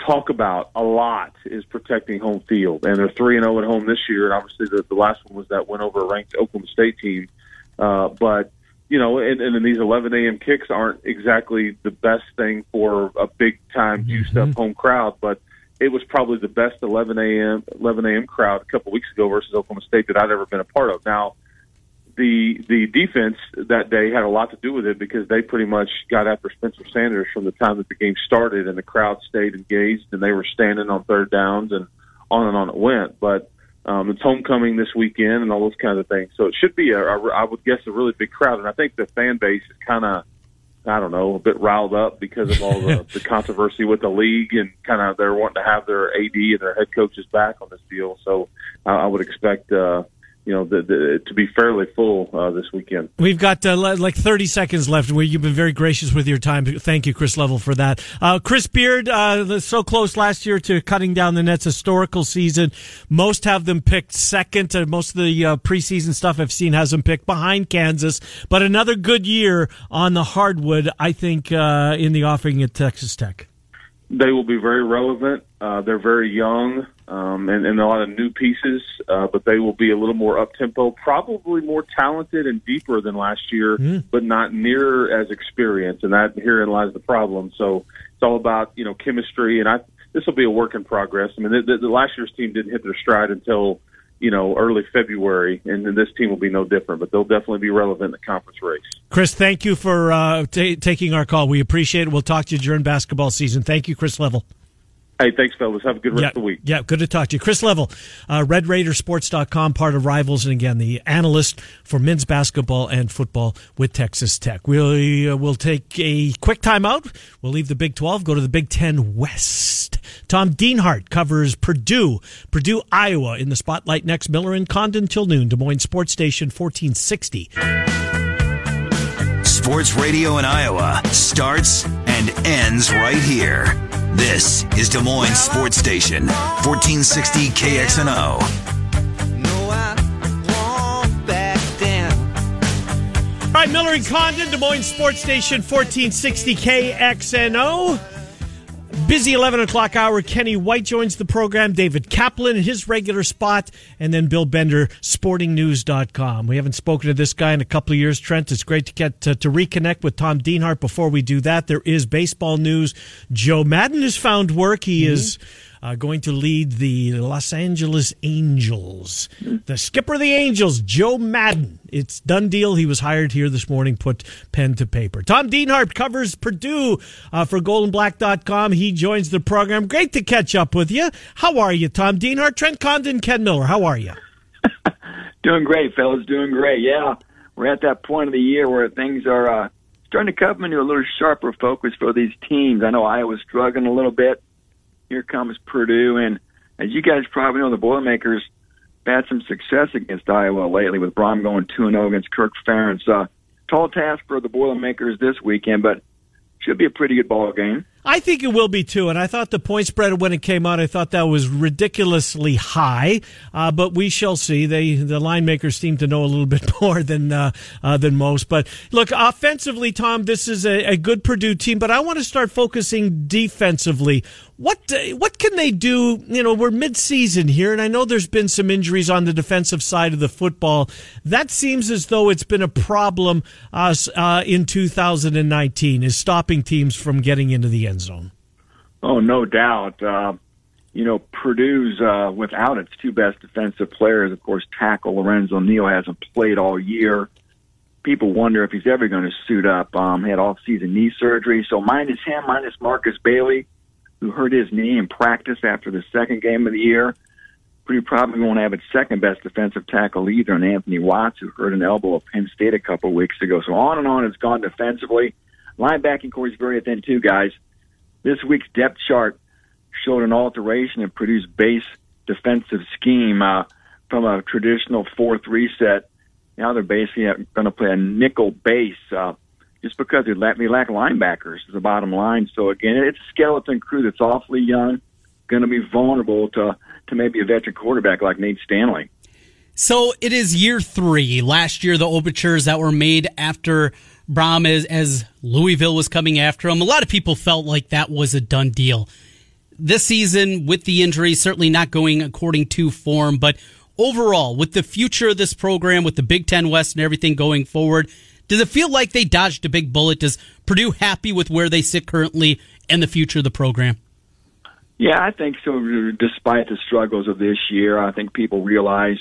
talk about a lot is protecting home field. And they're three and zero at home this year. And obviously, the, the last one was that win over a ranked Oklahoma State team. Uh, but you know, and, and then these 11 a.m. kicks aren't exactly the best thing for a big time mm-hmm. juiced up home crowd, but it was probably the best 11 a.m. 11 a.m. crowd a couple weeks ago versus Oklahoma State that I'd ever been a part of. Now, the the defense that day had a lot to do with it because they pretty much got after Spencer Sanders from the time that the game started, and the crowd stayed engaged, and they were standing on third downs, and on and on it went. But um, it's homecoming this weekend, and all those kinds of things. So it should be, a, a, I would guess, a really big crowd, and I think the fan base is kind of. I don't know, a bit riled up because of all the, the controversy with the league and kind of they're wanting to have their AD and their head coaches back on this deal. So I, I would expect, uh, you know, the, the, to be fairly full uh, this weekend. We've got uh, like 30 seconds left. Where you've been very gracious with your time. Thank you, Chris Level, for that. Uh, Chris Beard, uh, so close last year to cutting down the Nets' historical season. Most have them picked second. Uh, most of the uh, preseason stuff I've seen has them picked behind Kansas. But another good year on the hardwood, I think, uh, in the offering at Texas Tech. they will be very relevant. Uh, they're very young um, and, and a lot of new pieces, uh, but they will be a little more up tempo, probably more talented and deeper than last year, but not near as experienced. And that herein lies the problem. So it's all about you know chemistry, and I this will be a work in progress. I mean, the, the, the last year's team didn't hit their stride until you know early February, and then this team will be no different. But they'll definitely be relevant in the conference race. Chris, thank you for uh, ta taking our call. We appreciate it. We'll talk to you during basketball season. Thank you, Chris Level. Hey, thanks, fellas. Have a good rest yeah, of the week. Yeah, good to talk to you. Chris Level, uh, RedRaidersports.com, part of Rivals, and again, the analyst for men's basketball and football with Texas Tech. We'll, uh, we'll take a quick timeout. We'll leave the Big 12, go to the Big 10 West. Tom Dienhart covers Purdue, Purdue, Iowa in the spotlight next. Miller and Condon till noon. Des Moines Sports Station 1460. Sports radio in Iowa starts and ends right here. This is Des Moines Sports Station, 1460 KXNO. No, I won't back down. All right, Miller and Condon, Des Moines Sports Station 1460 KXNO. Busy 11 o'clock hour. Kenny White joins the program. David Kaplan in his regular spot. And then Bill Bender, sportingnews.com. We haven't spoken to this guy in a couple of years, Trent. It's great to get to, to reconnect with Tom Dienhart. Before we do that, there is baseball news. Joe Maddon has found work. He mm-hmm. is uh, going to lead the Los Angeles Angels. The skipper of the Angels, Joe Maddon. It's done deal. He was hired here this morning, put pen to paper. Tom Dienhart covers Purdue uh, for goldenblack.com. He joins the program. Great to catch up with you. How are you, Tom Dienhart? Trent Condon, Ken Miller. How are you? Doing great, fellas. Doing great. Yeah, we're at that point of the year where things are uh, starting to come into a little sharper focus for these teams. I know Iowa's struggling a little bit. Here comes Purdue. And as you guys probably know, the Boilermakers had some success against Iowa lately with Brohm going 2 0 against Kirk Ferentz. Uh, tall task for the Boilermakers this weekend, but should be a pretty good ball game. I think it will be too, and I thought the point spread when it came out, I thought that was ridiculously high. Uh, but we shall see. They the line makers seem to know a little bit more than uh, uh, than most. But look, offensively, Tom, this is a, a good Purdue team. But I want to start focusing defensively. What uh, what can they do? You know, we're mid season here, and I know there's been some injuries on the defensive side of the football. That seems as though it's been a problem uh, uh, in 2019, is stopping teams from getting into the end zone. Oh, no doubt. Uh, you know, Purdue's uh, without its two best defensive players, of course, tackle Lorenzo Neal hasn't played all year. People wonder if he's ever going to suit up. Um, he had off-season knee surgery, so minus him, minus Markus Bailey, who hurt his knee in practice after the second game of the year. Pretty probably won't have its second best defensive tackle either, and Anthony Watts, who hurt an elbow at Penn State a couple of weeks ago. So on and on it's gone defensively. Linebacking corps is very thin too, guys. This week's depth chart showed an alteration in Purdue's base defensive scheme uh, from a traditional 4-3 set. Now they're basically going to play a nickel base uh, just because they lack, they lack linebackers is the bottom line. So again, it's a skeleton crew that's awfully young, going to be vulnerable to, to maybe a veteran quarterback like Nate Stanley. So it is year three. Last year, the overtures that were made after Brohm as, as Louisville was coming after him, a lot of people felt like that was a done deal. This season, with the injury, certainly not going according to form, but overall, with the future of this program, with the Big Ten West and everything going forward, does it feel like they dodged a big bullet? Does Purdue happy with where they sit currently and the future of the program? Yeah, I think so. Despite the struggles of this year, I think people realize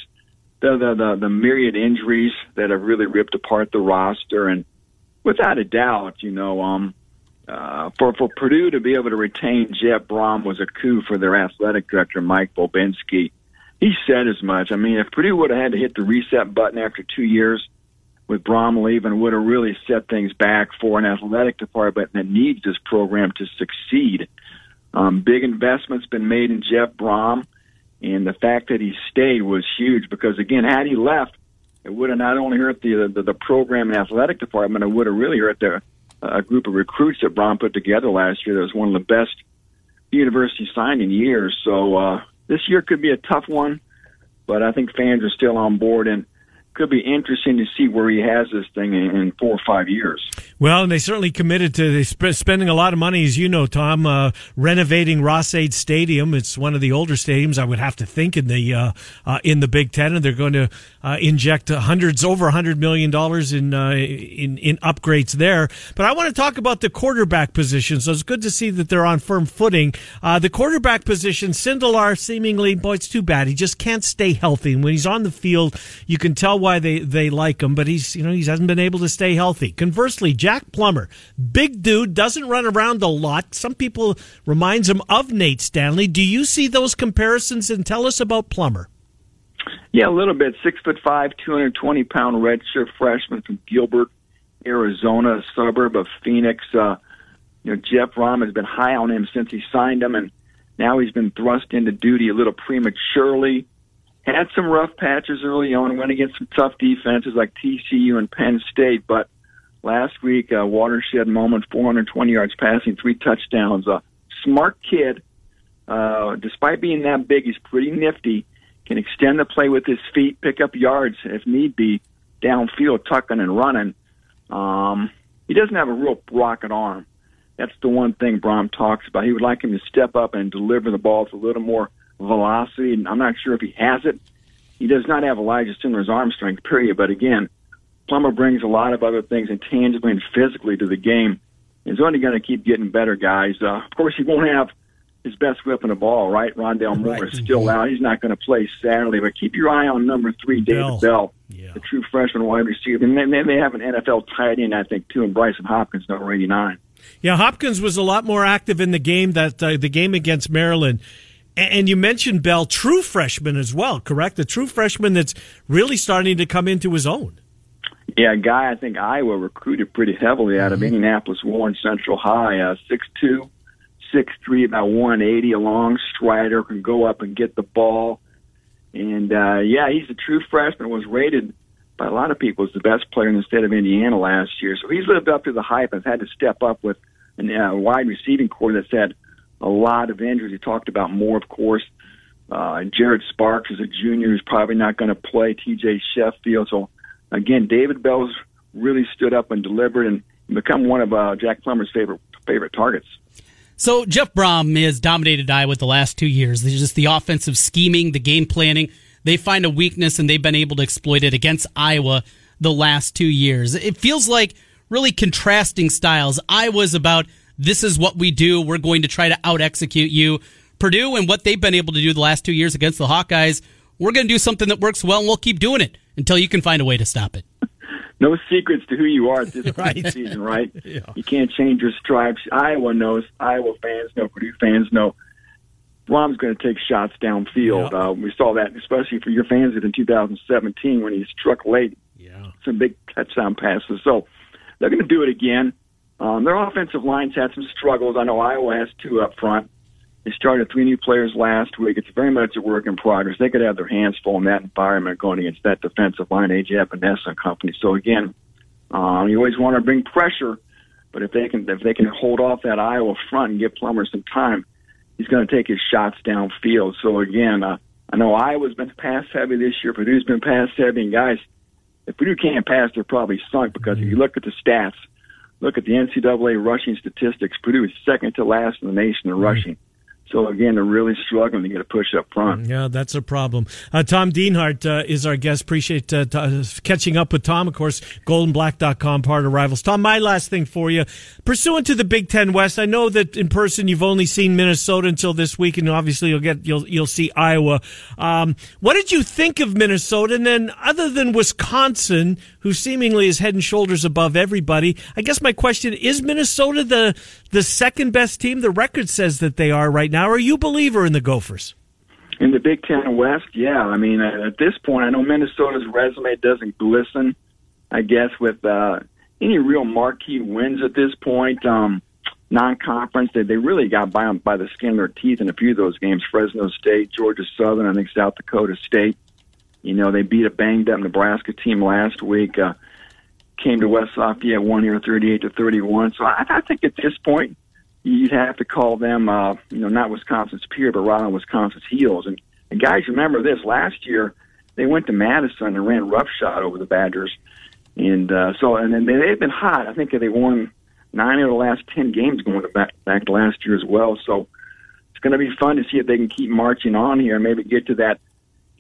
the the the, the myriad injuries that have really ripped apart the roster, and without a doubt, you know, um, uh, for for Purdue to be able to retain Jeff Brohm was a coup for their athletic director Mike Bobinski. He said as much. I mean, if Purdue would have had to hit the reset button after two years with Brohm leaving, would have really set things back for an athletic department that needs this program to succeed. Um, big investments been made in Jeff Brohm, and the fact that he stayed was huge because again, had he left, it would have not only hurt the the, the program and athletic department, it would have really hurt the a group of recruits that Brohm put together last year. That was one of the best university signed in years. So uh, this year could be a tough one, but I think fans are still on board and could be interesting to see where he has this thing in, four or five years. Well, and they certainly committed to sp- spending a lot of money, as you know, Tom, uh, renovating Ross-Ade Stadium. It's one of the older stadiums, I would have to think, in the uh, uh, in the Big Ten, and they're going to uh, inject hundreds, over hundred million dollars in uh, in in upgrades there. But I want to talk about the quarterback position. So it's good to see that they're on firm footing. Uh, the quarterback position, Sindelar, seemingly, boy, it's too bad. He just can't stay healthy, and when he's on the field, you can tell why they they like him. But he's you know he hasn't been able to stay healthy. Conversely, Jack Plummer, big dude, doesn't run around a lot. Some people reminds him of Nate Stanley. Do you see those comparisons? And tell us about Plummer. Yeah, a little bit. Six foot five, two hundred twenty pound redshirt freshman from Gilbert, Arizona, suburb of Phoenix. Uh, you know, Jeff Brohm has been high on him since he signed him, and now he's been thrust into duty a little prematurely. Had some rough patches early on, went against some tough defenses like TCU and Penn State, but last week, a watershed moment, 420 yards passing, three touchdowns. A smart kid, uh, despite being that big, he's pretty nifty. Can extend the play with his feet, pick up yards if need be, downfield, tucking and running. Um, he doesn't have a real rocket arm. That's the one thing Brohm talks about. He would like him to step up and deliver the ball with a little more velocity, and I'm not sure if he has it. He does not have Elijah Sindelar's arm strength, period. But again, Plummer brings a lot of other things intangibly and physically to the game. He's only going to keep getting better, guys. Uh, of course, he won't have his best whip in the ball, right? Rondale Moore is still out. He's not going to play Saturday, but keep your eye on number three, David Bell. Bell, Yeah. the true freshman wide receiver. And they, they have an NFL tight end, I think, too, and Brycen Hopkins, number 89. Yeah, Hopkins was a lot more active in the game that uh, the game against Maryland. And you mentioned Bell, true freshman as well, correct? The true freshman that's really starting to come into his own. Yeah, a guy I think Iowa recruited pretty heavily out of Indianapolis Warren Central High, uh, 6'2", six three, about 180, a long strider, can go up and get the ball. And uh, yeah, he's a true freshman. Was rated by a lot of people as the best player in the state of Indiana last year. So he's lived up to the hype and had to step up with a uh, wide receiving corps that's had a lot of injuries. He talked about Moore, of course. Uh, Jared Sparks is a junior who's probably not going to play. T.J. Sheffield. So again, David Bell's really stood up and delivered and become one of uh, Jack Plummer's favorite favorite targets. So Jeff Brohm has dominated Iowa the last two years. There's just the offensive scheming, the game planning. They find a weakness and they've been able to exploit it against Iowa the last two years. It feels like really contrasting styles. Iowa's about this is what we do. We're going to try to out execute you. Purdue and what they've been able to do the last two years against the Hawkeyes, we're going to do something that works well and we'll keep doing it until you can find a way to stop it. No secrets to who you are at this Right. season, right? Yeah. You can't change your stripes. Iowa knows. Iowa fans know. Purdue fans know. Brohm's going to take shots downfield. Yeah. Uh, we saw that, especially for your fans in 2017 when he struck late Yeah. some big touchdown passes. So they're going to do it again. Um, their offensive line's had some struggles. I know Iowa has two up front. They started three new players last week. It's very much a work in progress. They could have their hands full in that environment going against that defensive line, AJ Epenesa and company. So again, um, you always want to bring pressure, but if they can if they can hold off that Iowa front and give Plummer some time, he's going to take his shots downfield. So again, uh, I know Iowa's been pass heavy this year. Purdue's been pass heavy, and guys, if Purdue can't pass, they're probably sunk because if you look at the stats, look at the NCAA rushing statistics. Purdue is second to last in the nation in rushing. So again, they're really struggling to get a push up front. Yeah, that's a problem. Uh, Tom Dienhart uh, is our guest. Appreciate uh, t- catching up with Tom. Of course, goldenblack.com, part of Rivals. Tom, my last thing for you. Pursuant to the Big Ten West, I know that in person you've only seen Minnesota until this week, and obviously you'll get you'll you'll see Iowa. Um, what did you think of Minnesota? And then, other than Wisconsin, who seemingly is head and shoulders above everybody, I guess my question is: Minnesota the the second best team? The record says that they are right now. Are you a believer in the Gophers? In the Big Ten West, yeah. I mean, at this point, I know Minnesota's resume doesn't glisten. I guess with uh, any real marquee wins at this point, um, non-conference, they they really got by by the skin of their teeth in a few of those games. Fresno State, Georgia Southern, I think South Dakota State. You know, they beat a banged up Nebraska team last week. Uh, came to West Lafayette one year, thirty-eight to thirty-one. So I, I think at this point, you'd have to call them, uh, you know, not Wisconsin's peer, but on Wisconsin's heels. And, and guys, remember this: last year they went to Madison and ran roughshod over the Badgers, and uh, so and then they, they've been hot. I think they won nine of the last ten games going back back to last year as well. So it's going to be fun to see if they can keep marching on here and maybe get to that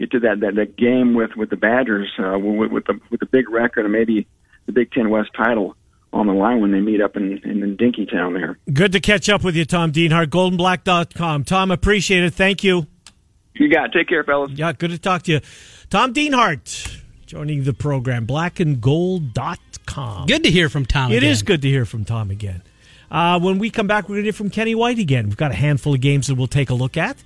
get to that that, that game with with the Badgers uh, with, with the with the big record and maybe the Big Ten West title on the line when they meet up in in, in Dinkytown there. Good to catch up with you, Tom Dienhart. GoldenBlack.com. Tom, appreciate it. Thank you. You got it. Take care, fellas. Yeah, good to talk to you. Tom Dienhart joining the program. Blackandgold.com. Good to hear from Tom. It again. is good to hear from Tom again. Uh, when we come back, we're going to hear from Kenny White again. We've got a handful of games that we'll take a look at.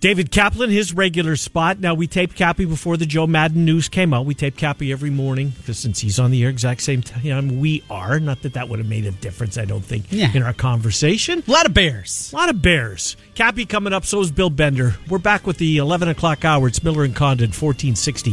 David Kaplan, his regular spot. Now, we taped Cappy before the Joe Maddon news came out. We tape Cappy every morning because since he's on the air exact same time we are. Not that that would have made a difference, I don't think, Yeah. in our conversation. A lot of Bears. A lot of Bears. Cappy coming up, so is Bill Bender. We're back with the 11 o'clock hour. It's Miller and Condon, 1460